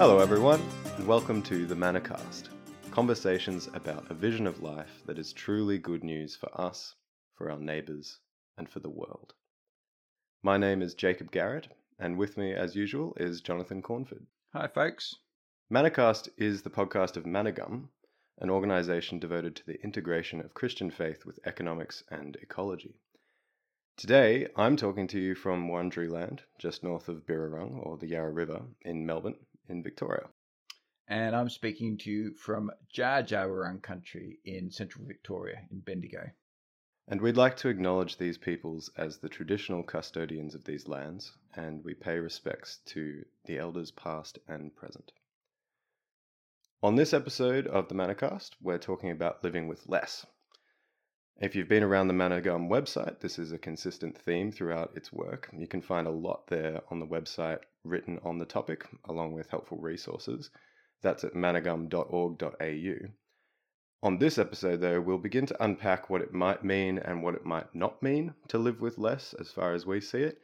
Hello, everyone, and welcome to the Manacast conversations about a vision of life that is truly good news for us, for our neighbours, and for the world. My name is Jacob Garrett, and with me, as usual, is Jonathan Cornford. Hi, folks. Manacast is the podcast of Manna Gum, an organisation devoted to the integration of Christian faith with economics and ecology. Today, I'm talking to you from Wurundjeri Land, just north of Birrarung, or the Yarra River, in Melbourne, in Victoria. And I'm speaking to you from Dja country in central Victoria, in Bendigo. And we'd like to acknowledge these peoples as the traditional custodians of these lands, and we pay respects to the elders past and present. On this episode of the Manacast, we're talking about living with less. If you've been around the Manna Gum website, this is a consistent theme throughout its work. You can find a lot there on the website written on the topic, along with helpful resources. That's at mannagum.org.au. On this episode, though, we'll begin to unpack what it might mean and what it might not mean to live with less, as far as we see it,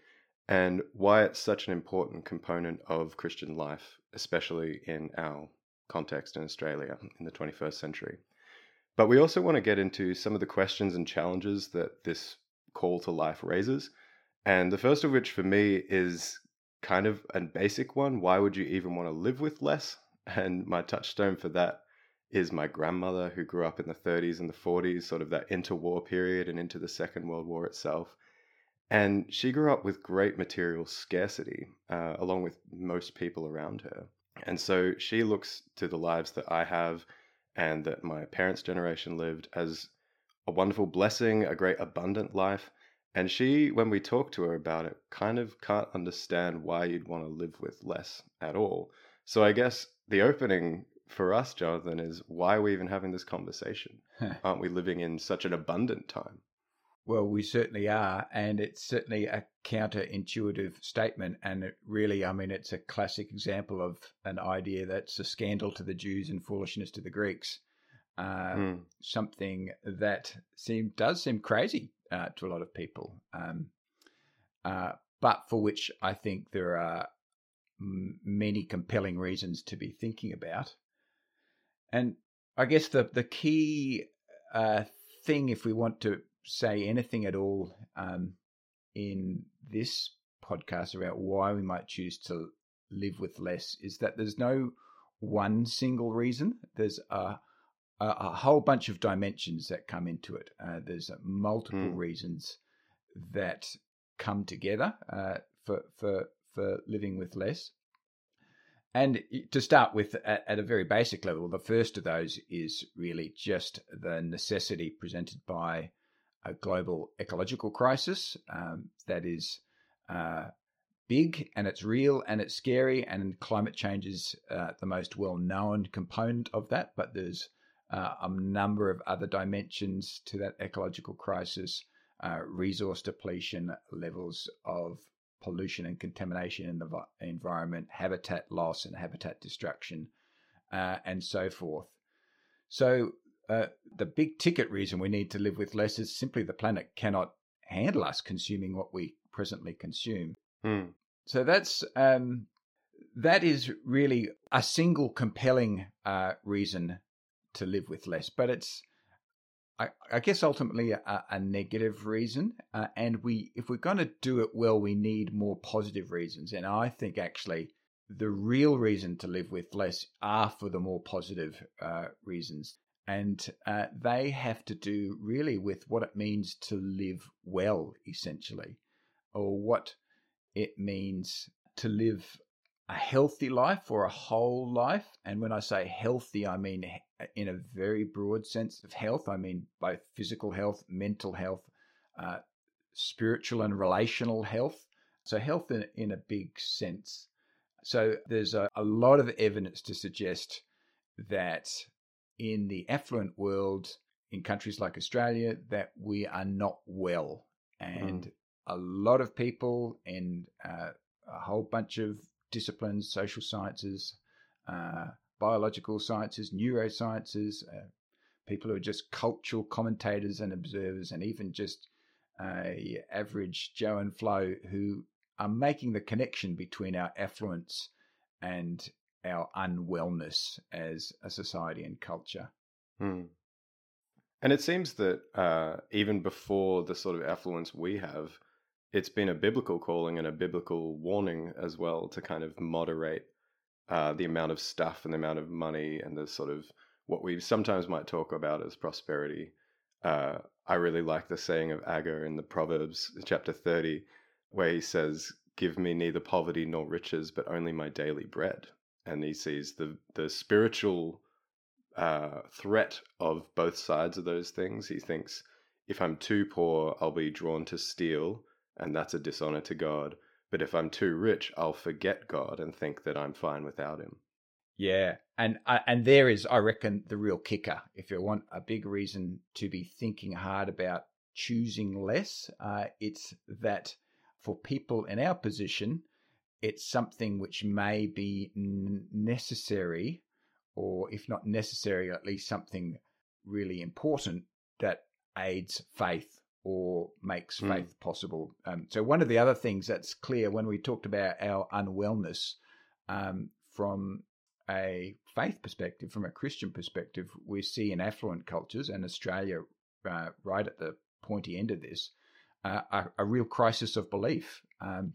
and why it's such an important component of Christian life, especially in our context in Australia in the 21st century. But we also want to get into some of the questions and challenges that this call to life raises. And the first of which, for me, is kind of a basic one. Why would you even want to live with less? And my touchstone for that is my grandmother, who grew up in the 30s and the 40s, sort of that interwar period and into the Second World War itself. And she grew up with great material scarcity, uh, along with most people around her. And so she looks to the lives that I have and that my parents' generation lived as a wonderful blessing, a great abundant life. And she, when we talk to her about it, kind of can't understand why you'd want to live with less at all. So I guess the opening for us, Jonathan, is why are we even having this conversation? Aren't we living in such an abundant time? Well, we certainly are, and it's certainly a counterintuitive statement. And it really, I mean, it's a classic example of an idea that's a scandal to the Jews and foolishness to the Greeks. Uh, mm. Something that seem does seem crazy uh, to a lot of people, um, uh, but for which I think there are m- many compelling reasons to be thinking about. And I guess the the key uh, thing, if we want to say anything at all um, in this podcast about why we might choose to live with less is that there's no one single reason. There's a, a, a whole bunch of dimensions that come into it. Uh, there's multiple mm. reasons that come together uh, for for for living with less. And to start with, at, at, a very basic level, the first of those is really just the necessity presented by a global ecological crisis um, that is uh, big and it's real and it's scary, and climate change is uh, the most well known component of that. But there's uh, a number of other dimensions to that ecological crisis uh, resource depletion, levels of pollution and contamination in the environment, habitat loss and habitat destruction, uh, and so forth. So uh, the big ticket reason we need to live with less is simply the planet cannot handle us consuming what we presently consume. Mm. So that's um, that is really a single compelling uh, reason to live with less, but it's I, I guess ultimately a, a negative reason, uh, and we if we're going to do it well, we need more positive reasons, and I think actually the real reason to live with less are for the more positive uh, reasons and uh, they have to do really with what it means to live well, essentially, or what it means to live a healthy life or a whole life. And when I say healthy, I mean in a very broad sense of health. I mean both physical health, mental health, uh, spiritual and relational health. So, health in, in a big sense. So, there's a, a lot of evidence to suggest that in the affluent world in countries like Australia that we are not well. And mm. a lot of people in uh, a whole bunch of disciplines, social sciences, uh, biological sciences, neurosciences, uh, people who are just cultural commentators and observers, and even just a average Joe and Flo who are making the connection between our affluence and our unwellness as a society and culture. Hmm. And it seems that uh, even before the sort of affluence we have, it's been a biblical calling and a biblical warning as well to kind of moderate uh, the amount of stuff and the amount of money and the sort of what we sometimes might talk about as prosperity. Uh, I really like the saying of Agur in the Proverbs, chapter 30, where he says, Give me neither poverty nor riches, but only my daily bread. And he sees the, the spiritual uh, threat of both sides of those things. He thinks, if I'm too poor, I'll be drawn to steal, and that's a dishonor to God. But if I'm too rich, I'll forget God and think that I'm fine without Him. Yeah, and uh, and there is, I reckon, the real kicker. If you want a big reason to be thinking hard about choosing less, uh, it's that for people in our position, it's something which may be necessary, or if not necessary, at least something really important that aids faith or makes mm. faith possible. Um, so one of the other things that's clear when we talked about our unwellness um, from a faith perspective, from a Christian perspective, we see in affluent cultures and Australia uh, right at the pointy end of this uh, a, a, real crisis of belief. Um,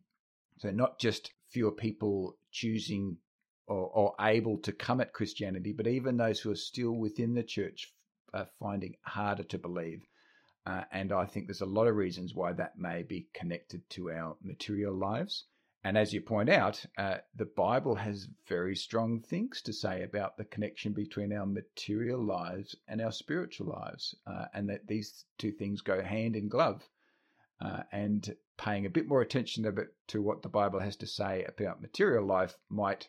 so not just fewer people choosing or, or, able to come at Christianity, but even those who are still within the church are finding harder to believe. Uh, and I think there's a lot of reasons why that may be connected to our material lives. And as you point out, uh, the Bible has very strong things to say about the connection between our material lives and our spiritual lives, uh, and that these two things go hand in glove. Uh, and paying a bit more attention to, to what the Bible has to say about material life might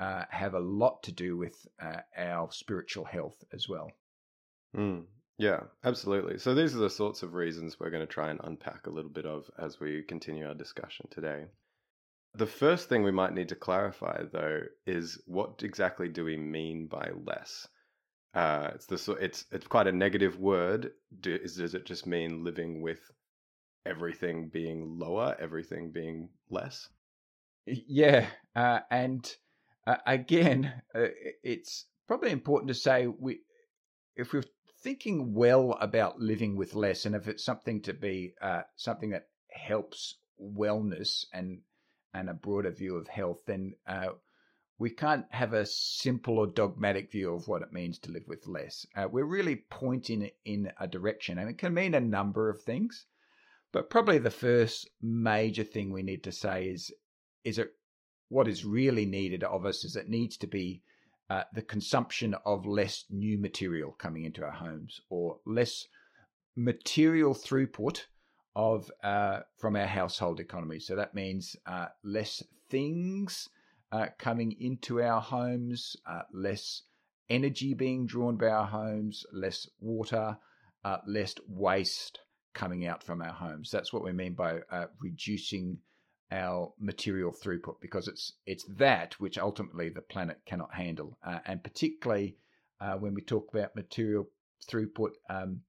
uh, have a lot to do with uh, our spiritual health as well. Mm, yeah, absolutely. So these are the sorts of reasons we're going to try and unpack a little bit of as we continue our discussion today. The first thing we might need to clarify, though, is what exactly do we mean by less? Uh, it's the it's it's quite a negative word. Do, is, does it just mean living with everything being lower, everything being less? Yeah, uh, and uh, again, uh, it's probably important to say we if we're thinking well about living with less, and if it's something to be uh, something that helps wellness and and a broader view of health, then uh, we can't have a simple or dogmatic view of what it means to live with less. Uh, we're really pointing in a direction, and it can mean a number of things. But probably the first major thing we need to say is is it what is really needed of us is it needs to be uh, the consumption of less new material coming into our homes or less material throughput of uh, from our household economy. So that means uh, less things uh, coming into our homes, uh, less energy being drawn by our homes, less water, uh, less waste coming out from our homes. That's what we mean by uh, reducing our material throughput because it's it's that which ultimately the planet cannot handle, and particularly when we talk about material throughput. Um,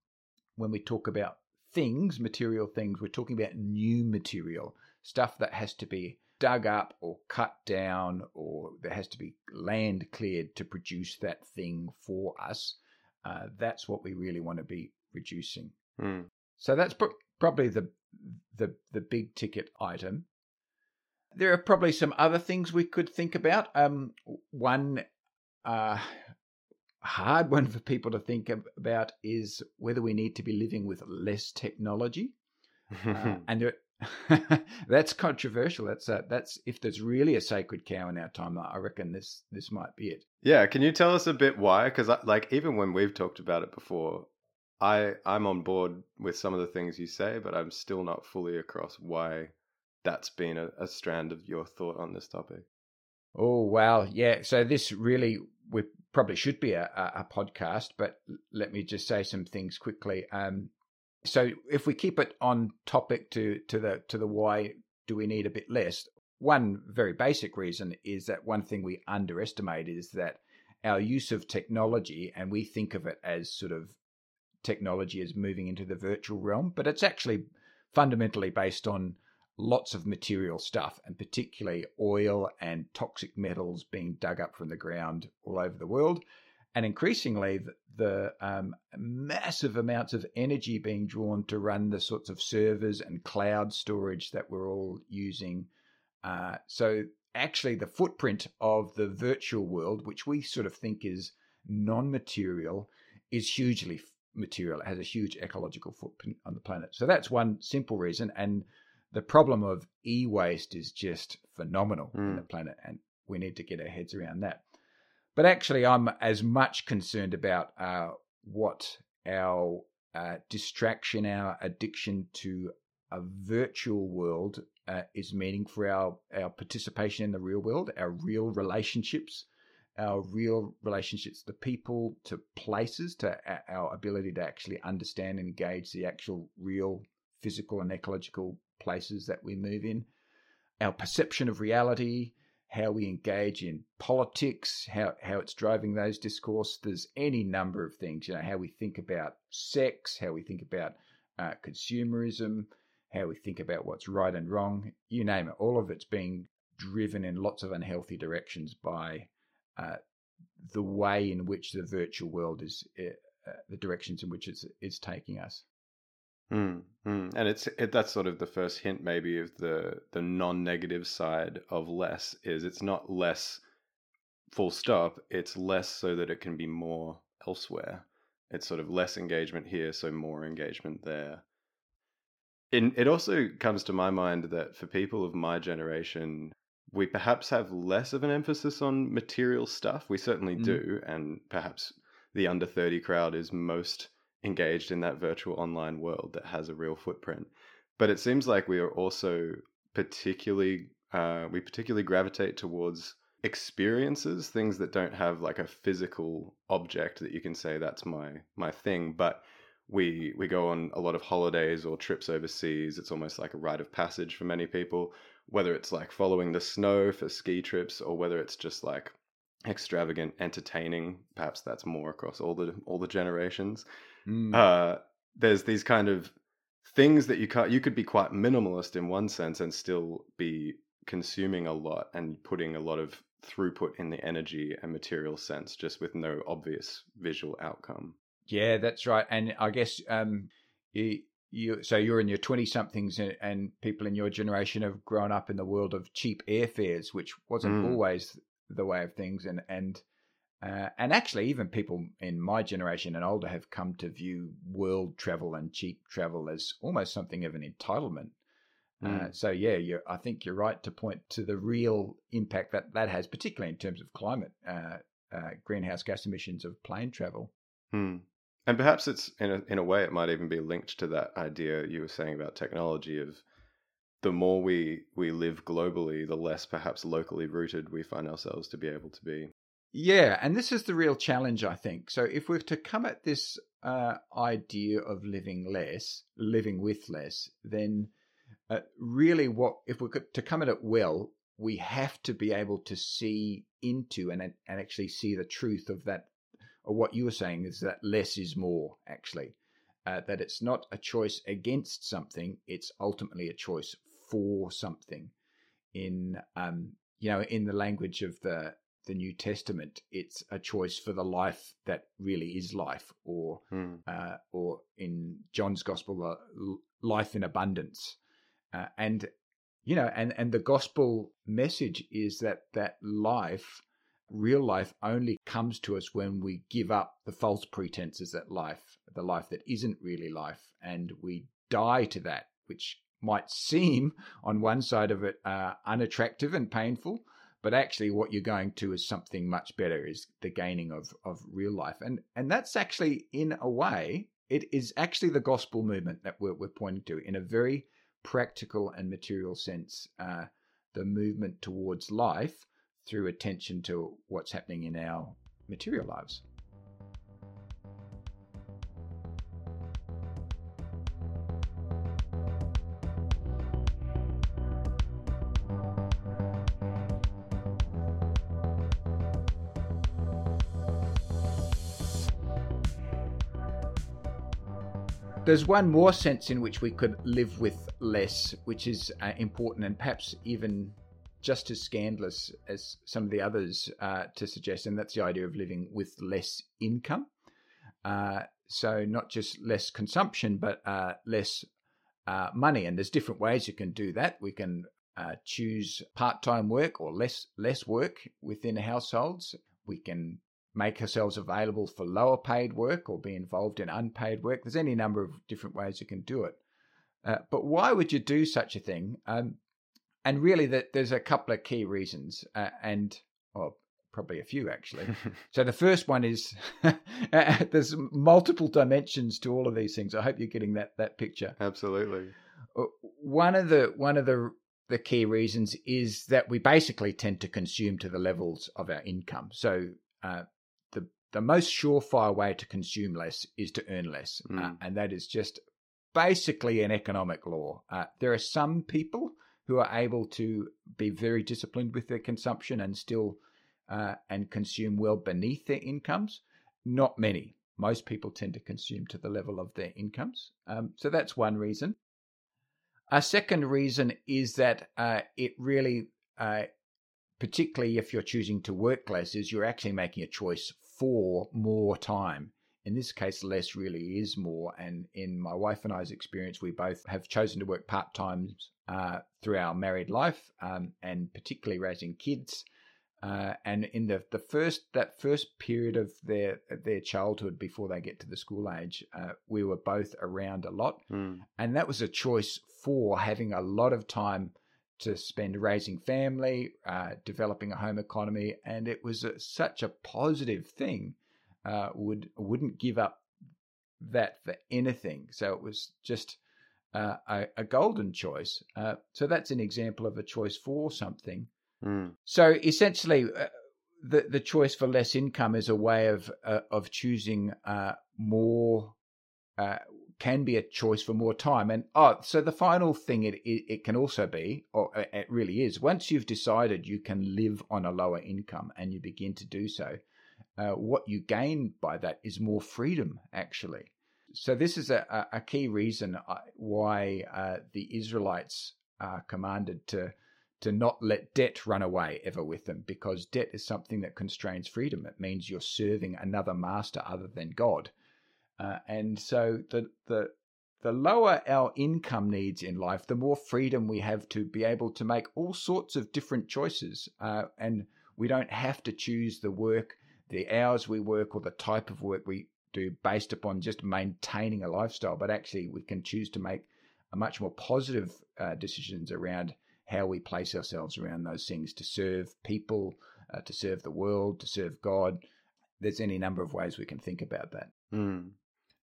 when we talk about things, material things, we're talking about new material, stuff that has to be dug up or cut down, or there has to be land cleared to produce that thing for us. Uh, that's what we really want to be reducing. Mm. So that's pr- probably the, the the big ticket item. There are probably some other things we could think about. Um, one uh, hard one for people to think about is whether we need to be living with less technology. uh, and there, that's controversial. That's that's if there's really a sacred cow in our time, I reckon this this might be it. Yeah, can you tell us a bit why? Because like even when we've talked about it before, I I'm on board with some of the things you say, but I'm still not fully across why that's been a, a strand of your thought on this topic. Oh wow, yeah. So this really we probably should be a, a, podcast, but let me just say some things quickly. Um, so if we keep it on topic to to the to the why do we need a bit less? One very basic reason is that one thing we underestimate is that our use of technology, and we think of it as sort of technology is moving into the virtual realm, but it's actually fundamentally based on lots of material stuff, and particularly oil and toxic metals being dug up from the ground all over the world. And increasingly, the, the um, massive amounts of energy being drawn to run the sorts of servers and cloud storage that we're all using. Uh, so, actually, the footprint of the virtual world, which we sort of think is non material, is hugely material. It has a huge ecological footprint on the planet. So, that's one simple reason. And the problem of e waste is just phenomenal mm. in the planet, and we need to get our heads around that. But actually, I'm as much concerned about uh, what our uh, distraction, our addiction to a virtual world uh, is meaning for our, our participation in the real world, our real relationships, our real relationships to people, to places, to our ability to actually understand and engage the actual real physical and ecological places that we move in, our perception of reality, how we engage in politics, how, how it's driving those discourse. There's any number of things, you know, how we think about sex, how we think about uh, consumerism, how we think about what's right and wrong, you name it. All of it's being driven in lots of unhealthy directions by uh, the way in which the virtual world is, uh, the directions in which it's, it's taking us. Mm, mm. And it's it, that's sort of the first hint, maybe, of the the non-negative side of less. Is it's not less, full stop. It's less so that it can be more elsewhere. It's sort of less engagement here, so more engagement there. In, it also comes to my mind that for people of my generation, we perhaps have less of an emphasis on material stuff. We certainly mm. do, and perhaps the under 30 crowd is most engaged in that virtual online world that has a real footprint. But it seems like we are also particularly uh, we particularly gravitate towards experiences, things that don't have like a physical object that you can say that's my my thing, but we we go on a lot of holidays or trips overseas. It's almost like a rite of passage for many people, whether it's like following the snow for ski trips or whether it's just like extravagant entertaining. Perhaps that's more across all the all the generations. Mm. Uh, there's these kind of things that you can't. You could be quite minimalist in one sense and still be consuming a lot and putting a lot of throughput in the energy and material sense, just with no obvious visual outcome. Yeah, that's right. And I guess um, you, you so you're in your 20 somethings and, and, people in your generation have grown up in the world of cheap airfares which wasn't mm. always the way of things and and uh, and actually, even people in my generation and older have come to view world travel and cheap travel as almost something of an entitlement. Mm. Uh, so yeah, I think you're right to point to the real impact that that has, particularly in terms of climate uh, uh greenhouse gas emissions of plane travel. Mm. And perhaps it's in a in a way it might even be linked to that idea you were saying about technology of the more we we live globally, the less perhaps locally rooted we find ourselves to be able to be. Yeah, and this is the real challenge, I think. So if we're to come at this uh, idea of living less, living with less, then uh, really, what if we're to come at it well, we have to be able to see into and and actually see the truth of that. Or what you were saying is that less is more. Actually, uh, that it's not a choice against something; it's ultimately a choice for something. In um, you know, in the language of the the New Testament, it's a choice for the life that really is life, or hmm. uh, or in John's Gospel, uh, life in abundance, uh, and you know, and and the gospel message is that that life, real life, only comes to us when we give up the false pretenses that life, the life that isn't really life, and we die to that, which might seem on one side of it uh, unattractive and painful but actually what you're going to is something much better is the gaining of of real life. And and that's actually in a way it is actually the gospel movement that we're, we're pointing to in a very practical and material sense uh, the movement towards life through attention to what's happening in our material lives. There's one more sense in which we could live with less, which is uh, important and perhaps even just as scandalous as some of the others uh, to suggest, and that's the idea of living with less income. Uh, so not just less consumption, but uh, less uh, money. And there's different ways you can do that. We can uh, choose part-time work or less less work within households. We can make ourselves available for lower paid work or be involved in unpaid work. There's any number of different ways you can do it. Uh, but why would you do such a thing? Um, and really, that there's a couple of key reasons, uh, and well, probably a few actually. so the first one is there's multiple dimensions to all of these things. I hope you're getting that that picture. Absolutely. Uh, one of the one of the the key reasons is that we basically tend to consume to the levels of our income. So uh, the the most surefire way to consume less is to earn less, mm. uh, and that is just basically an economic law. Uh, there are some people who are able to be very disciplined with their consumption and still uh, and consume well beneath their incomes. Not many. Most people tend to consume to the level of their incomes. Um, so that's one reason. A second reason is that uh, it really, uh, particularly if you're choosing to work less, is you're actually making a choice for more time. In this case, less really is more. And in my wife and I's experience, we both have chosen to work part time uh, through our married life um, and particularly raising kids. Uh, and in the, the first that first period of their their childhood before they get to the school age, uh, we were both around a lot, mm. and that was a choice for having a lot of time to spend raising family, uh, developing a home economy, and it was a, such a positive thing. Uh, would wouldn't give up that for anything. So it was just uh, a, a, golden choice. Uh, so that's an example of a choice for something Mm. So essentially, uh, the the choice for less income is a way of uh, of choosing uh, more. Uh, can be a choice for more time, and oh, so the final thing it, it, it can also be, or it really is, once you've decided you can live on a lower income and you begin to do so, uh, what you gain by that is more freedom, actually. So this is a, a key reason why the Israelites are commanded to to not let debt run away ever with them because debt is something that constrains freedom. It means you're serving another master other than God. Uh, and so the, the, the lower our income needs in life, the more freedom we have to be able to make all sorts of different choices. Uh, and we don't have to choose the work, the hours we work, or the type of work we do based upon just maintaining a lifestyle, but actually we can choose to make a much more positive uh, decisions around how we place ourselves around those things to serve people, uh, to serve the world, to serve God. There's any number of ways we can think about that. Mm.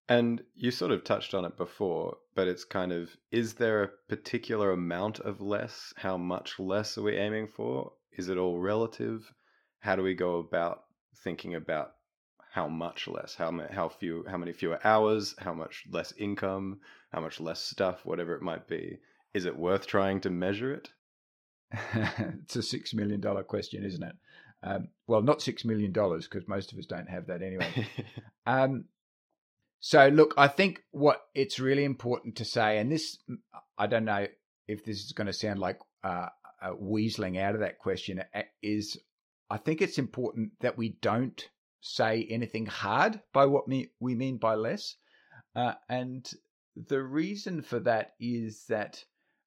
And you sort of touched on it before, but it's kind of is there a particular amount of less? How much less are we aiming for? Is it all relative? How do we go about thinking about how much less? How how few? How many fewer hours? How much less income? How much less stuff? Whatever it might be. Is it worth trying to measure it? it's a six million dollar question, isn't it? Um, well, not six million dollars because most of us don't have that anyway. um, so, look, I think what it's really important to say, and this, I don't know if this is going to sound like uh, uh, weaseling out of that question, is I think it's important that we don't say anything hard by what we, we mean by less. Uh, and the reason for that is that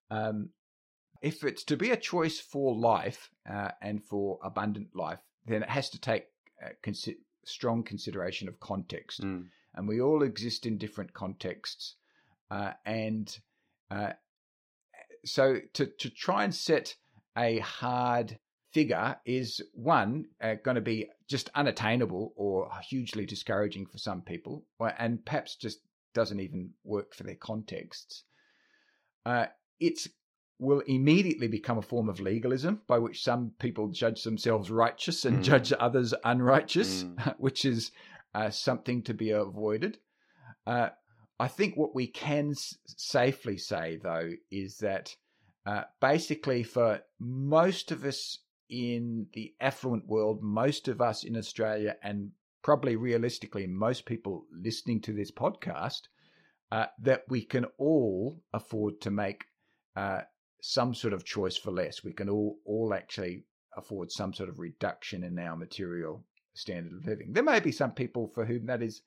um, if it's to be a choice for life uh, and for abundant life, then it has to take uh, consi- strong consideration of context. Mm. And we all exist in different contexts. Uh, and uh, so to, to try and set a hard figure is one uh, going to be just unattainable or hugely discouraging for some people, and perhaps just doesn't even work for their contexts. Uh, it's will immediately become a form of legalism by which some people judge themselves righteous and mm. judge others unrighteous, mm. which is uh, something to be avoided. Uh, I think what we can s- safely say, though, is that uh, basically for most of us in the affluent world, most of us in Australia, and probably realistically most people listening to this podcast, uh, that we can all afford to make uh, some sort of choice for less. We can all all actually afford some sort of reduction in our material standard of living. There may be some people for whom that is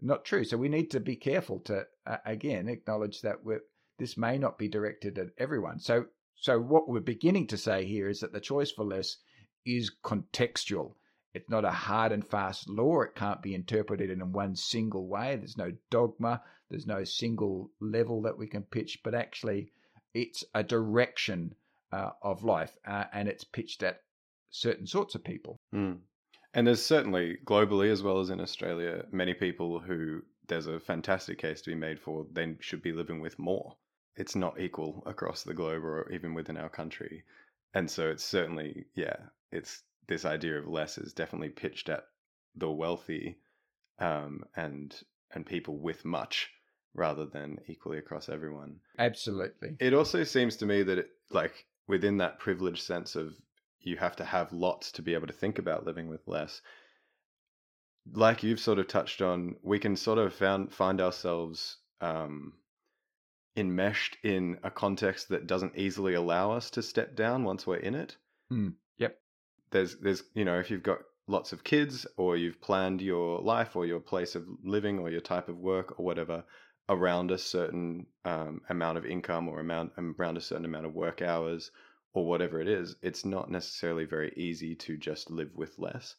not true. So we need to be careful to uh, again acknowledge that this may not be directed at everyone. So so what we're beginning to say here is that the choice for less is contextual. It's not a hard and fast law. It can't be interpreted in one single way. There's no dogma. There's no single level that we can pitch, but actually, it's a direction uh, of life, uh, and it's pitched at certain sorts of people. Mm. And there's certainly globally as well as in Australia, many people who there's a fantastic case to be made for they should be living with more. It's not equal across the globe or even within our country. And so it's certainly, yeah, it's this idea of less is definitely pitched at the wealthy um, and and people with much rather than equally across everyone. Absolutely. It also seems to me that it, like within that privileged sense of you have to have lots to be able to think about living with less. Like you've sort of touched on, we can sort of found, find ourselves um, enmeshed in a context that doesn't easily allow us to step down once we're in it. Mm, yep. There's, there's, you know, if you've got lots of kids or you've planned your life or your place of living or your type of work or whatever around a certain um, amount of income or amount around a certain amount of work hours or whatever it is, it's not necessarily very easy to just live with less.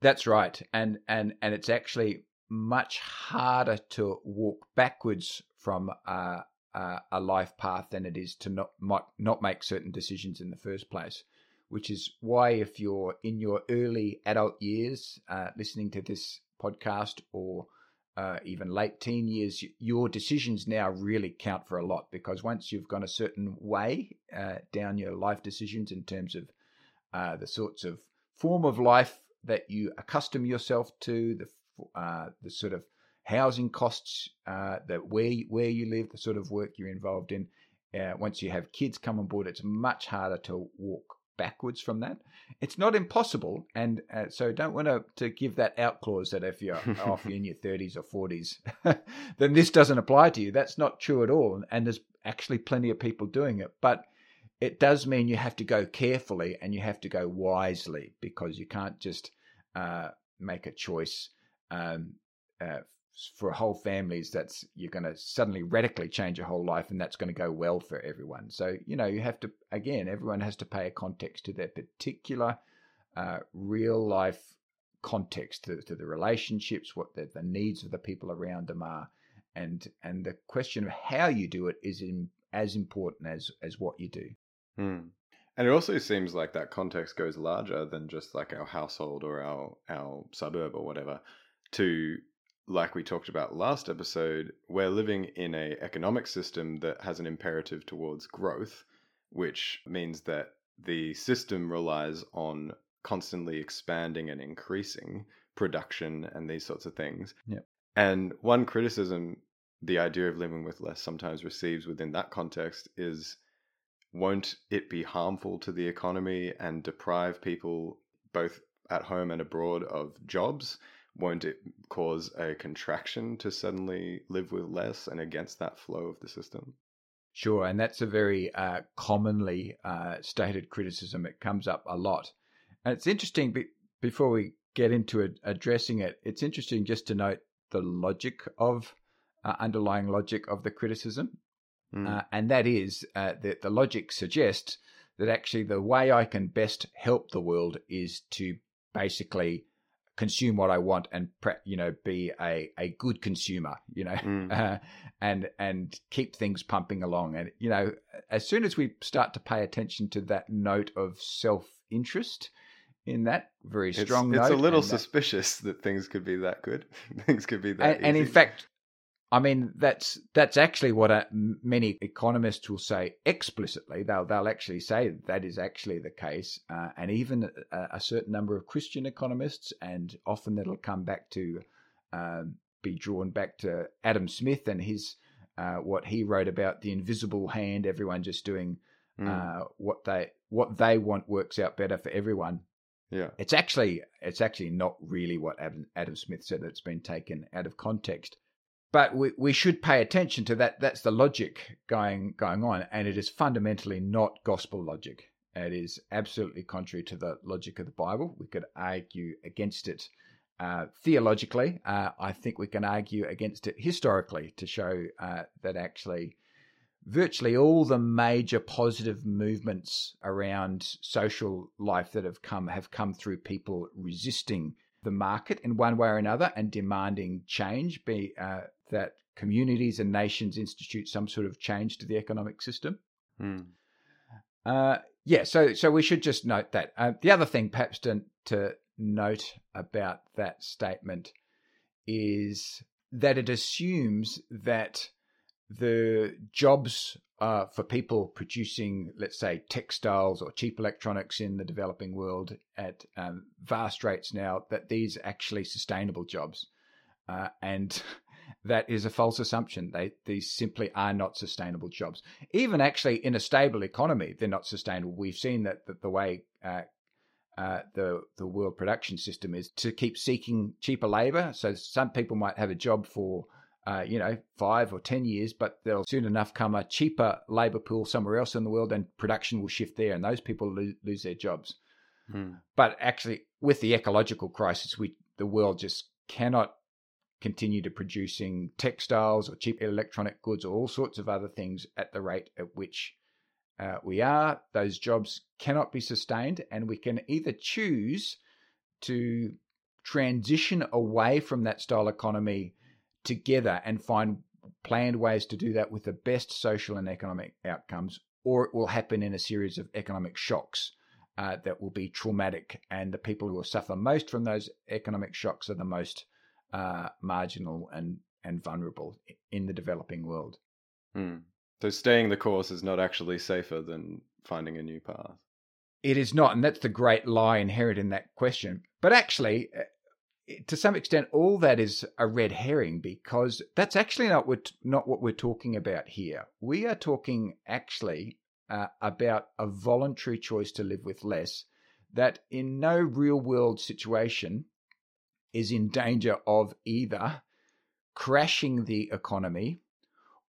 That's right, and and and it's actually much harder to walk backwards from a, a, a life path than it is to not not make certain decisions in the first place. Which is why, if you're in your early adult years, uh, listening to this podcast, or uh, even late teen years, your decisions now really count for a lot because once you've gone a certain way uh, down your life decisions in terms of uh, the sorts of form of life that you accustom yourself to, the the sort of housing costs, uh, that where where you live, the sort of work you're involved in. Uh, once you have kids come on board, it's much harder to walk backwards from that. It's not impossible, and uh, so don't want to, to give that out clause that if you're off in your 30s or 40s, then this doesn't apply to you. That's not true at all, and there's actually plenty of people doing it. But it does mean you have to go carefully and you have to go wisely because you can't just uh, make a choice um, uh, for whole families that's you're going to suddenly radically change your whole life and that's going to go well for everyone. So you know you have to again everyone has to pay a context to their particular uh, real life context to, to, the relationships what the, the, needs of the people around them are. And and the question of how you do it is in, as important as as what you do. Hmm. and it also seems like that context goes larger than just like our household or our our suburb or whatever to like we talked about last episode, we're living in a economic system that has an imperative towards growth, which means that the system relies on constantly expanding and increasing production and these sorts of things. Yep. And one criticism the idea of living with less sometimes receives within that context is won't it be harmful to the economy and deprive people both at home and abroad of jobs? Won't it cause a contraction to suddenly live with less and against that flow of the system? Sure, and that's a very uh, commonly uh, stated criticism. It comes up a lot. And it's interesting, be- before we get into addressing it, it's interesting just to note the logic of, uh, underlying logic of the criticism. Mm. and that is uh, that the logic suggests that actually the way I can best help the world is to basically consume what I want and you know be a, a good consumer, you know, mm. uh, and and keep things pumping along. And you know, as soon as we start to pay attention to that note of self interest in that very strong it's, it's a little suspicious that, that, things could be that good. things could be that. And, and in fact, I mean, that's that's actually what uh, many economists will say explicitly. They'll they'll actually say that is actually the case, uh, and even a, a, certain number of Christian economists, and often that'll come back to um, be drawn back to Adam Smith and his uh, what he wrote about the invisible hand. Everyone just doing mm. what they what they want works out better for everyone. Yeah, it's actually it's actually not really what Adam, Adam Smith said. It's been taken out of context but we, we should pay attention to that. That's the logic going going on, and it is fundamentally not gospel logic. It is absolutely contrary to the logic of the Bible. We could argue against it uh, theologically. Uh, I think we can argue against it historically to show uh, that actually virtually all the major positive movements around social life that have come have come through people resisting the market in one way or another and demanding change, be uh, that communities and nations institute some sort of change to the economic system. Mm. Uh, yeah, so so we should just note that. Uh, the other thing, perhaps, to, to note about that statement is that it assumes that the jobs uh, for people producing, let's say, textiles or cheap electronics in the developing world at um, vast rates now, that these are actually sustainable jobs. Uh, and that is a false assumption. They these simply are not sustainable jobs. Even actually in a stable economy, they're not sustainable. We've seen that, that the way uh, uh, the the world production system is to keep seeking cheaper labor. So some people might have a job for uh, you know five or ten years, but there'll soon enough come a cheaper labor pool somewhere else in the world, and production will shift there, and those people lose, lose their jobs. Hmm. But actually, with the ecological crisis, we the world just cannot continue to producing textiles or cheap electronic goods or all sorts of other things at the rate at which uh, we are. Those jobs cannot be sustained, and we can either choose to transition away from that style economy together and find planned ways to do that with the best social and economic outcomes, or it will happen in a series of economic shocks. Uh, that will be traumatic, and the people who will suffer most from those economic shocks are the most uh, marginal and and vulnerable in the developing world. Hmm. So staying the course is not actually safer than finding a new path. It is not, and that's the great lie inherent in that question. But actually, uh, to some extent, all that is a red herring because that's actually not what not what we're talking about here. We are talking actually uh, about a voluntary choice to live with less. That in no real world situation is in danger of either crashing the economy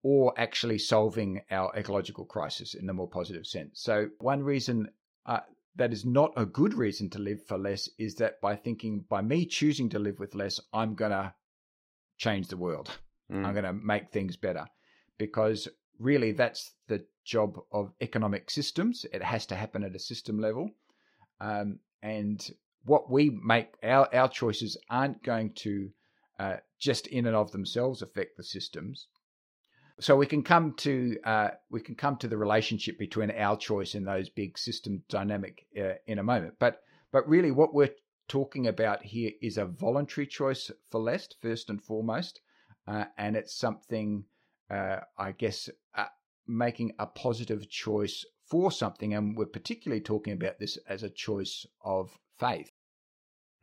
or actually solving our ecological crisis in the more positive sense. So, one reason uh, that is not a good reason to live for less is that by thinking, by me choosing to live with less, I'm going to change the world. Mm. I'm going to make things better. Because really, that's the job of economic systems. It has to happen at a system level. Um, and what we make our our choices aren't going to uh, just in and of themselves affect the systems. So we can come to uh, we can come to the relationship between our choice and those big system dynamic uh, in a moment. But but really, what we're talking about here is a voluntary choice for less, first and foremost, uh, and it's something uh, I guess uh, making a positive choice for something, and we're particularly talking about this as a choice of faith.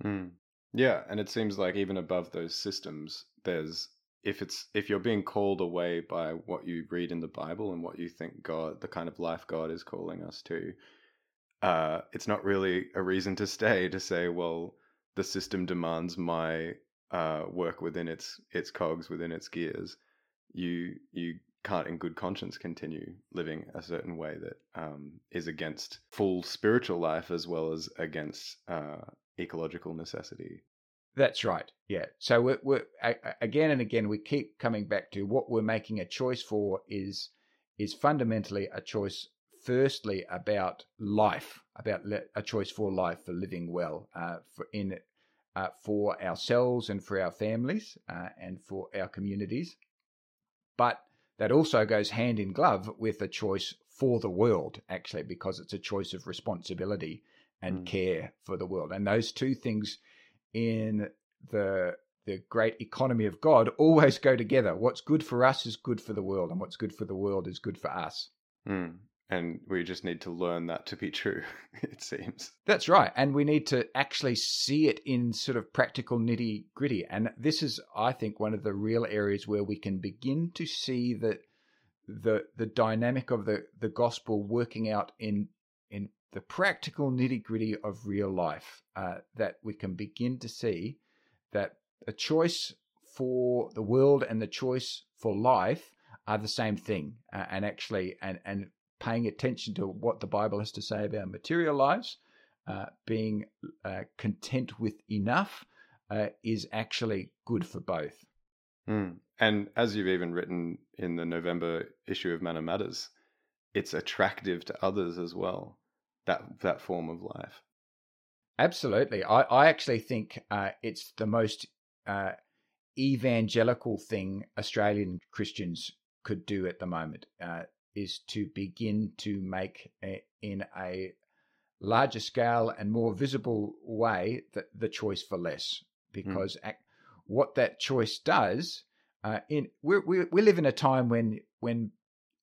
Mm. Yeah, and it seems like even above those systems, there's if it's if you're being called away by what you read in the Bible and what you think God, the kind of life God is calling us to, uh, it's not really a reason to stay. To say, well, the system demands my uh, work within its its cogs, within its gears. You you can't in good conscience continue living a certain way that um, is against full spiritual life as well as against uh, ecological necessity. That's right. Yeah. So we're, we're again and again we keep coming back to what we're making a choice for is is fundamentally a choice. Firstly, about life, about a choice for life, for living well, uh, for in uh, for ourselves and for our families uh, and for our communities. But that also goes hand in glove with a choice for the world, actually, because it's a choice of responsibility and mm. care for the world. And those two things in the the great economy of God always go together. What's good for us is good for the world, and what's good for the world is good for us. Mm. And we just need to learn that to be true, it seems. That's right. And we need to actually see it in sort of practical nitty gritty. And this is, I think, one of the real areas where we can begin to see that the the dynamic of the, the gospel working out in in the practical nitty gritty of real life, uh, that we can begin to see that a choice for the world and the choice for life are the same thing. Uh, and actually, and, and paying attention to what the Bible has to say about material lives, uh, being uh, content with enough, uh, is actually good for both. Mm. And as you've even written in the November issue of Manna Matters, it's attractive to others as well. That that form of life. Absolutely, I I actually think uh, it's the most uh, evangelical thing Australian Christians could do at the moment uh, is to begin to make a, in a larger scale and more visible way the, the choice for less hmm. because mm. what that choice does uh, in we we live in a time when when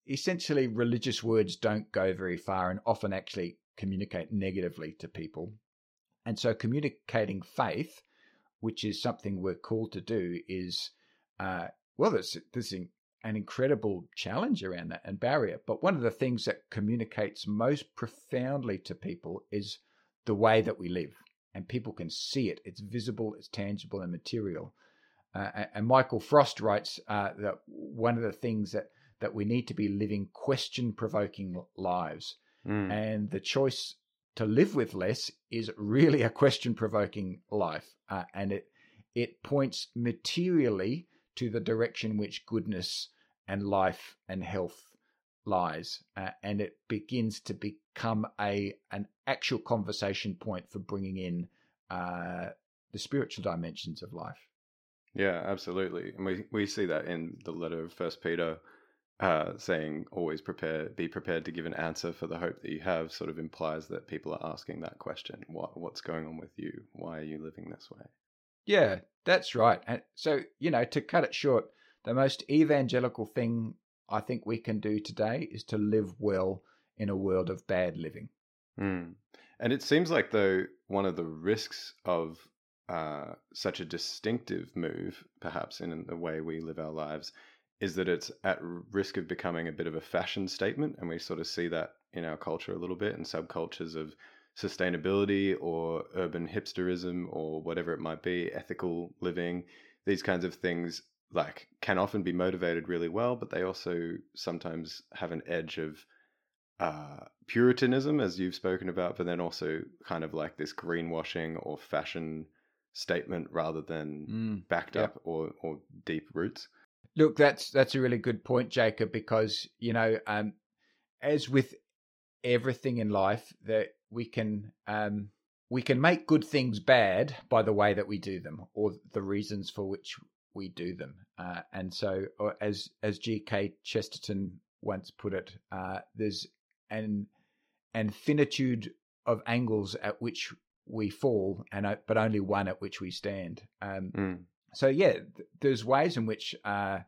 essentially religious words don't go very far and often actually communicate negatively to people. And so communicating faith, which is something we're called to do, is uh, well, there's there's an incredible challenge around that and barrier. But one of the things that communicates most profoundly to people is the way that we live, and people can see it. It's visible, it's tangible, and material. Uh, and Michael Frost writes uh, that one of the things that that we need to be living question provoking lives. Mm. And the choice to live with less is really a question provoking life. Uh, and it, it points materially to the direction which goodness and life and health lies. Uh, and it begins to become a an actual conversation point for bringing in uh, the spiritual dimensions of life. Yeah, absolutely. And we, we see that in the letter of First Peter uh, saying always prepare, be prepared to give an answer for the hope that you have, sort of implies that people are asking that question: what what's going on with you? Why are you living this way? Yeah, that's right. And so you know, to cut it short, the most evangelical thing I think we can do today is to live well in a world of bad living. Mm. And it seems like though one of the risks of uh, such a distinctive move, perhaps in the way we live our lives, is that it's at risk of becoming a bit of a fashion statement. And we sort of see that in our culture a little bit and subcultures of sustainability or urban hipsterism or whatever it might be, ethical living, these kinds of things like can often be motivated really well, but they also sometimes have an edge of uh, puritanism, as you've spoken about, but then also kind of like this greenwashing or fashion statement rather than mm, backed yep. up or, or deep roots. Look, that's that's a really good point, Jacob, because you know, um, as with everything in life, that we can um, we can make good things bad by the way that we do them or the reasons for which we do them. Uh, and so, uh, as as G.K. Chesterton once put it, uh, there's an an finitude of angles at which we fall, and uh, but only one at which we stand. Um, mm so yeah, there's ways in which uh,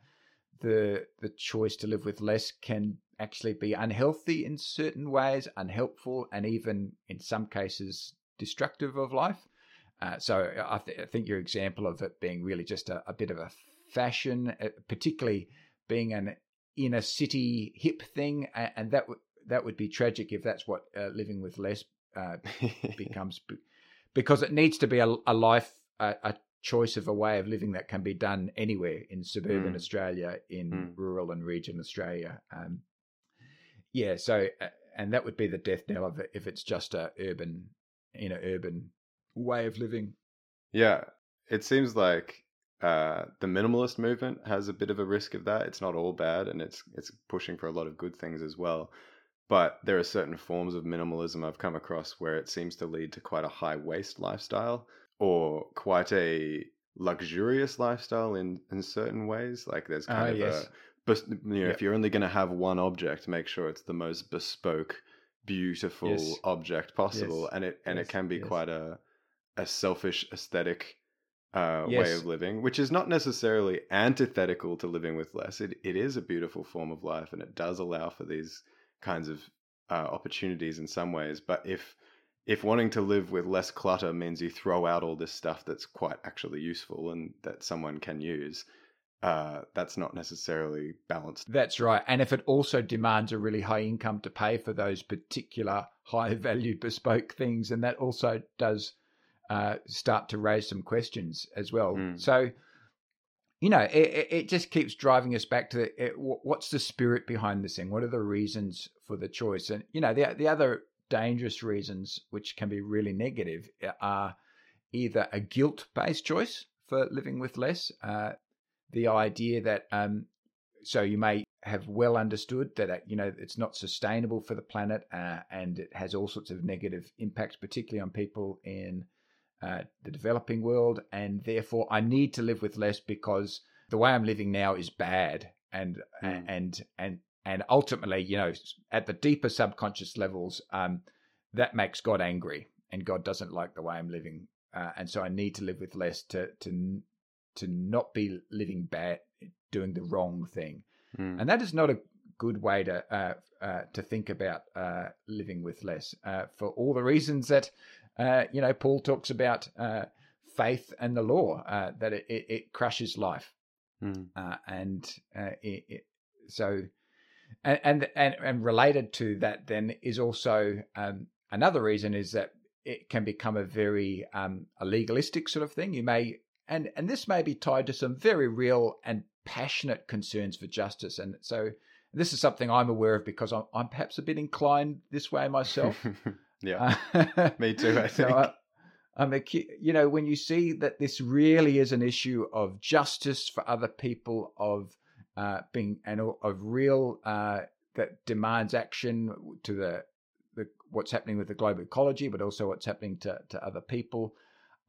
the the choice to live with less can actually be unhealthy in certain ways, unhelpful, and even in some cases destructive of life. Uh, so I, th- I, think your example of it being really just a, a bit of a fashion, uh, particularly being an inner city hip thing, and that w- that would be tragic if that's what uh, living with less uh, becomes, because it needs to be a, a life, a, a, choice of a way of living that can be done anywhere in suburban mm. Australia, in mm. rural and regional Australia. Um, yeah, so uh, and that would be the death knell of it if it's just a urban, you know, urban way of living. Yeah, it seems like uh, the minimalist movement has a bit of a risk of that. It's not all bad, and it's it's pushing for a lot of good things as well. But there are certain forms of minimalism I've come across where it seems to lead to quite a high waste lifestyle or quite a luxurious lifestyle in in certain ways. Like there's kind uh, of yes. a but you know, yeah. if you're only going to have one object, make sure it's the most bespoke, beautiful yes. object possible, yes. and it and it can be quite a a selfish aesthetic uh, way of living, which is not necessarily antithetical to living with less. It it is a beautiful form of life, and it does allow for these kinds of uh, opportunities in some ways. But if if wanting to live with less clutter means you throw out all this stuff that's quite actually useful and that someone can use, uh, that's not necessarily balanced. That's right. And if it also demands a really high income to pay for those particular high value bespoke things, and that also does uh, start to raise some questions as well. Mm. So, you know, it, it just keeps driving us back to it, what's the spirit behind this thing? What are the reasons for the choice? And you know, the the other dangerous reasons, which can be really negative, are either a guilt based choice for living with less, uh, the idea that um, so you may have well understood that uh, you know it's not sustainable for the planet uh, and it has all sorts of negative impacts, particularly on people in uh, the developing world, and therefore I need to live with less because the way I'm living now is bad, and mm. and and and ultimately, you know, at the deeper subconscious levels, um, that makes God angry, and God doesn't like the way I'm living, uh, and so I need to live with less to to to not be living bad, doing the wrong thing, mm. and that is not a good way to uh, uh, to think about uh, living with less uh, for all the reasons that uh, you know, Paul talks about uh, faith and the law uh, that it, it, it, crushes life, mm. and uh, it, it, so and, and and and related to that then is also um, another reason is that it can become a very um, a legalistic sort of thing. You may and and this may be tied to some very real and passionate concerns for justice, and so this is something I'm aware of because I'm, I'm perhaps a bit inclined this way myself. Yeah, uh, me too. I think. So I, I'm a, you know, when you see that this really is an issue of justice for other people, of uh, being and of real uh, that demands action to the, the what's happening with the global ecology, but also what's happening to to other people,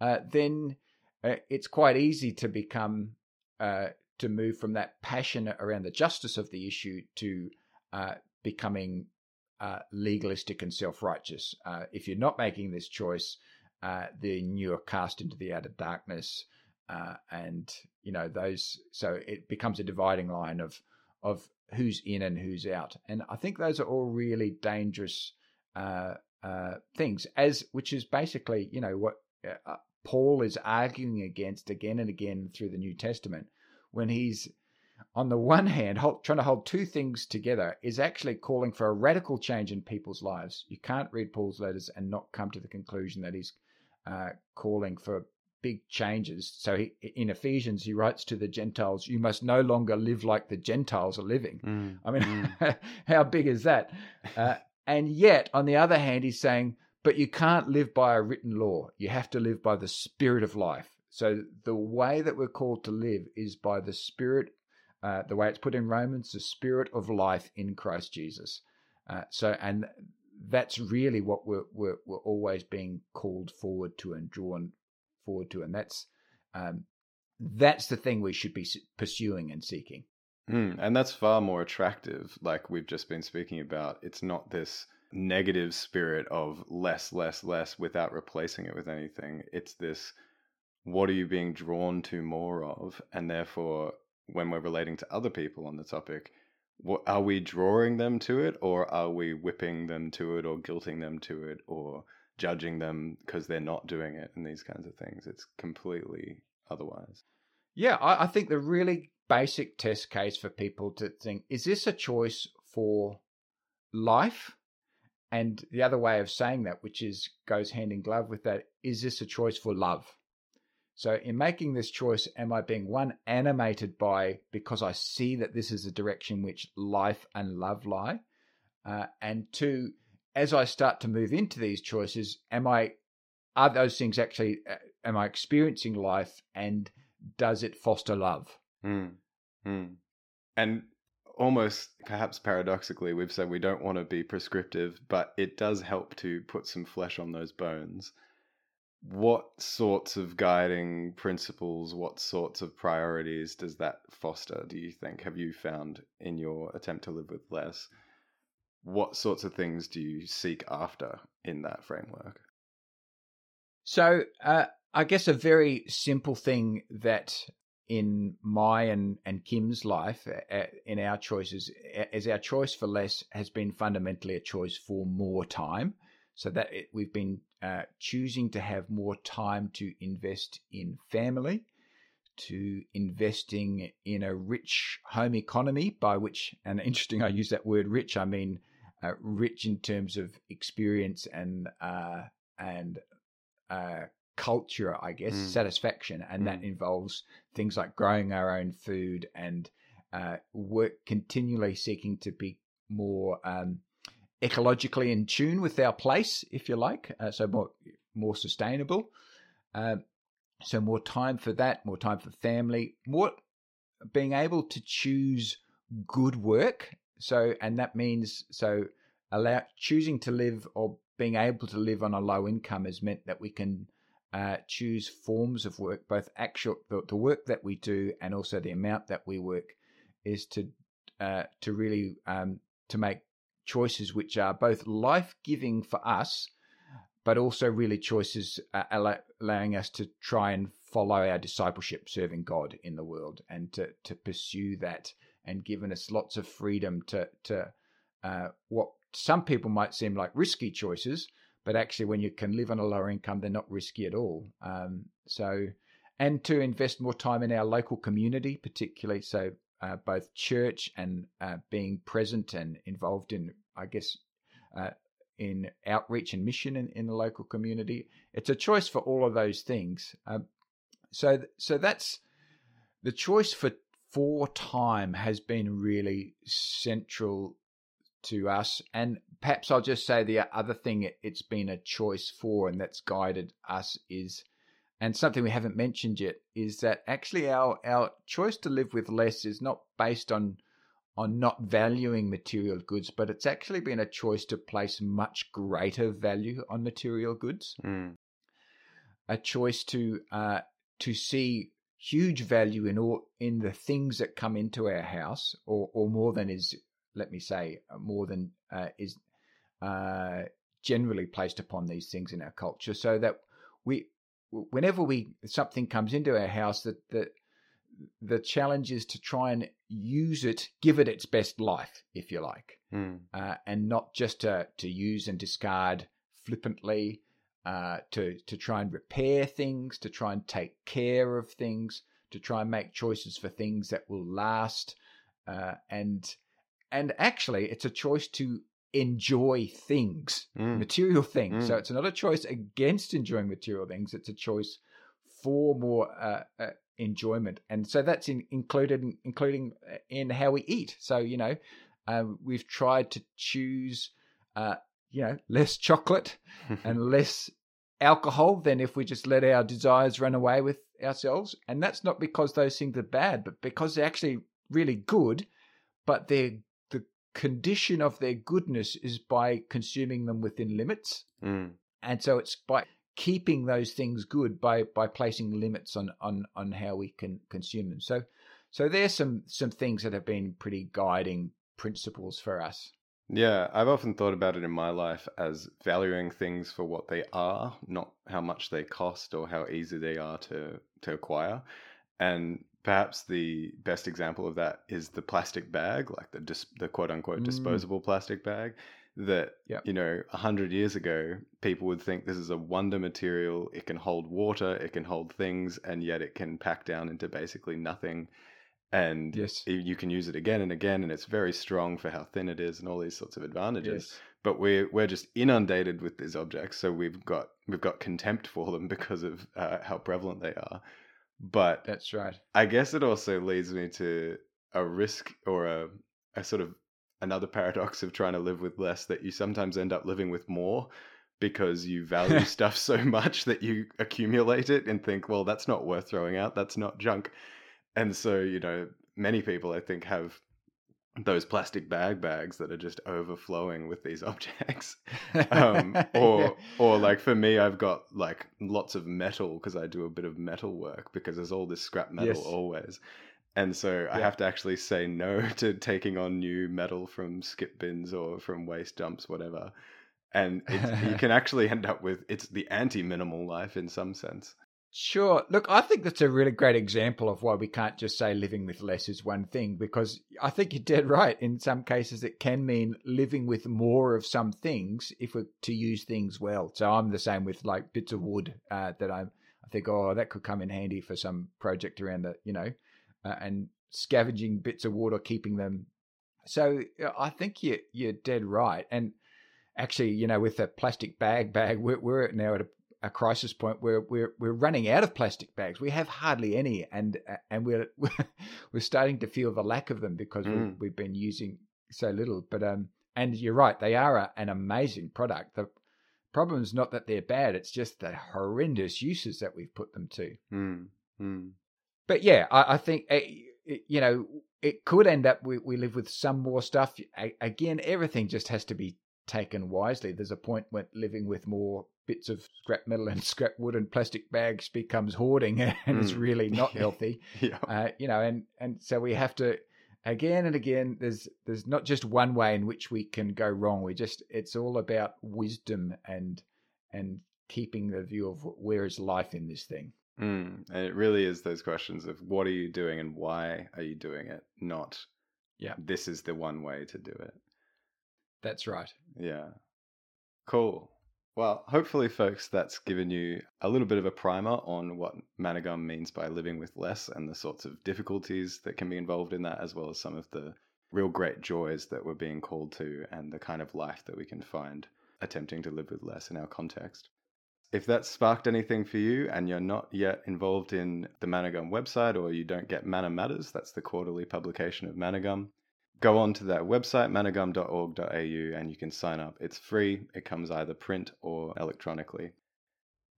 uh, then uh, it's quite easy to become uh, to move from that passion around the justice of the issue to becoming uh, legalistic and self righteous. Uh, if you're not making this choice, then you're cast into the outer darkness. Uh, and you know those, so it becomes a dividing line of of who's in and who's out. And I think those are all really dangerous uh, uh, things. As which is basically, you know, what Paul is arguing against again and again through the New Testament when he's on the one hand, hold, trying to hold two things together is actually calling for a radical change in people's lives. You can't read Paul's letters and not come to the conclusion that he's uh, calling for big changes. So he, in Ephesians, he writes to the Gentiles, "You must no longer live like the Gentiles are living." Mm, I mean, mm. how big is that? Uh, and yet, on the other hand, he's saying, "But you can't live by a written law. You have to live by the Spirit of life." So the way that we're called to live is by the Spirit uh, the way it's put in Romans, the spirit of life in Christ Jesus. Uh, so, and that's really what we're, we're, we're always being called forward to and drawn forward to, and that's um, that's the thing we should be pursuing and seeking. Mm, and that's far more attractive. Like we've just been speaking about, it's not this negative spirit of less, less, less without replacing it with anything. It's this what are you being drawn to more of? And therefore, when we're relating to other people on the topic, what, are we drawing them to it or are we whipping them to it or guilting them to it or judging them because they're not doing it and these kinds of things? It's completely otherwise. Yeah, I, I think the really basic test case for people to think is this a choice for life? And the other way of saying that, which is goes hand in glove with that, is this a choice for love? So, in making this choice, am I being one animated by because I see that this is the direction which life and love lie? Uh, and two, as I start to move into these choices, am I are those things actually uh, am I experiencing life and does it foster love? Mm. Mm. And almost perhaps paradoxically, we've said we don't want to be prescriptive, but it does help to put some flesh on those bones what sorts of guiding principles, what sorts of priorities does that foster, do you think? Have you found in your attempt to live with less? What sorts of things do you seek after in that framework? So, uh, I guess a very simple thing that in my and, and Kim's life, uh, uh in our choices, is our choice for less has been fundamentally a choice for more time. So that it, we've been uh, choosing to have more time to invest in family, to investing in a rich home economy, by which, and interesting, I use that word rich, I mean uh, rich in terms of experience and uh, and uh, culture, I guess, Mm. satisfaction, and that Mm. involves things like growing our own food and uh, work continually seeking to be more um, ecologically in tune with our place, if you like, uh, so more more sustainable. Um, so more time for that, more time for family, more being able to choose good work. So and that means so allow choosing to live or being able to live on a low income has meant that we can uh, choose forms of work, both actual the, the work that we do and also the amount that we work, is to uh, to really um, to make choices which are both life giving for us, but also really choices uh, allow, allowing us to try and follow our discipleship, serving God in the world, and to to pursue that, and given us lots of freedom to to uh, what some people might seem like risky choices, but actually when you can live on a lower income, they're not risky at all. Um, so, and to invest more time in our local community, particularly so uh, both church and uh, being present and involved in, I guess, uh, in outreach and mission in, in the local community. It's a choice for all of those things. Um, so, so that's the choice for for time has been really central to us. And perhaps I'll just say the other thing it's been a choice for and that's guided us is, and something we haven't mentioned yet, is that actually our, our choice to live with less is not based on on not valuing material goods, but it's actually been a choice to place much greater value on material goods. Mm. A choice to uh, to see huge value in all in the things that come into our house, or or more than is let me say, more than uh, is uh, generally placed upon these things in our culture, so that we, whenever we something comes into our house, that the the challenge is to try and use it, give it its best life, if you like, Mm. uh, and not just to to use and discard flippantly. Uh, to to try and repair things, to try and take care of things, to try and make choices for things that will last, uh, and and actually it's a choice to enjoy things Mm. material things so Mm. it's not a choice against enjoying material things it's a choice for more uh, uh, enjoyment and so that's in, included in, including uh, in how we eat so you know um, we've tried to choose uh, you know less chocolate and less alcohol than if we just let our desires run away with ourselves. And that's not because those things are bad, but because they're actually really good, but they're the condition of their goodness is by consuming them within limits. Mm. And so it's by keeping those things good by by placing limits on on on how we can consume them. So so there's some some things that have been pretty guiding principles for us. Yeah, I've often thought about it in my life as valuing things for what they are, not how much they cost or how easy they are to to acquire. And perhaps the best example of that is the plastic bag, like the dis- the quote unquote Mm. disposable plastic bag. That Yep. you know, a hundred years ago, people would think this is a wonder material. It can hold water, it can hold things, and yet it can pack down into basically nothing. And Yes. you can use it again and again, and it's very strong for how thin it is, and all these sorts of advantages Yes. but we're we're just inundated with these objects, so we've got we've got contempt for them because of uh, how prevalent they are. But That's right. I guess it also leads me to a risk or a a sort of another paradox of trying to live with less that you sometimes end up living with more because you value stuff so much that you accumulate it and think, well, that's not worth throwing out, that's not junk. And so, you know, many people I think have those plastic bag bags that are just overflowing with these objects. Um or or like for me i've got like lots of metal because i do a bit of metal work because there's all this scrap metal Yes. always. And so i have to actually say no to taking on new metal from skip bins or from waste dumps whatever. And you can actually end up with it's the anti-minimal life in some sense Sure. Look, I think that's a really great example of why we can't just say living with less is one thing, because I think you're dead right. In some cases, it can mean living with more of some things if we're to use things well. So I'm the same with like bits of wood uh, that I I think, oh, that could come in handy for some project around the, you know, uh, and scavenging bits of wood or keeping them. So I think you you're dead right. And actually, you know, with the plastic bag bag, we're, we're now at a a crisis point where we're we're running out of plastic bags. We have hardly any, and and we're we're starting to feel the lack of them because mm. we've, we've been using so little. But um, and you're right, they are a, an amazing product. The problem is not that they're bad; it's just the horrendous uses that we've put them to. Mm. Mm. But yeah, I, I think eh, you know it could end up we, we live with some more stuff. again, everything just has to be taken wisely. There's a point when living with more bits of scrap metal and scrap wood and plastic bags becomes hoarding and mm. it's really not healthy. yeah. Uh, you know, and and so we have to again and again. There's there's not just one way in which we can go wrong. We just it's all about wisdom and and keeping the view of where is life in this thing. Mm. And it really is those questions of what are you doing and why are you doing it, not yeah, this is the one way to do it. That's right. Yeah. Cool. Well, hopefully, folks, that's given you a little bit of a primer on what Manna Gum means by living with less and the sorts of difficulties that can be involved in that, as well as some of the real great joys that we're being called to and the kind of life that we can find attempting to live with less in our context. If that sparked anything for you and you're not yet involved in the Manna Gum website or you don't get Manna Matters, that's the quarterly publication of Manna Gum, go on to that website, mannagum.org.au, and you can sign up. It's free, it comes either print or electronically.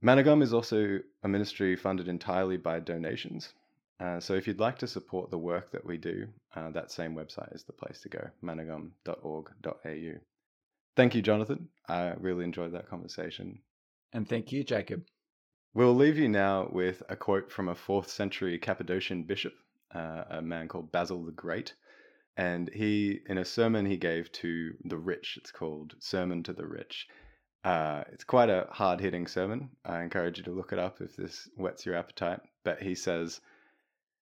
Manna Gum is also a ministry funded entirely by donations. Uh, so if you'd like to support the work that we do, uh, that same website is the place to go, mannagum.org.au. Thank you, Jonathan. I really enjoyed that conversation. And thank you, Jacob. We'll leave you now with a quote from a fourth century Cappadocian bishop, uh, a man called Basil the Great and he in a sermon he gave to the rich it's called sermon to the rich. Uh, it's quite a hard-hitting sermon. I encourage you to look it up if this whets your appetite. But he says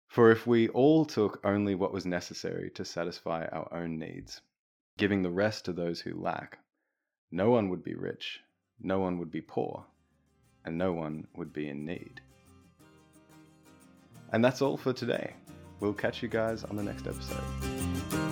for if we all took only what was necessary to satisfy our own needs giving the rest to those who lack no one would be rich no one would be poor and no one would be in need. And that's all for today We'll catch you guys on the next episode.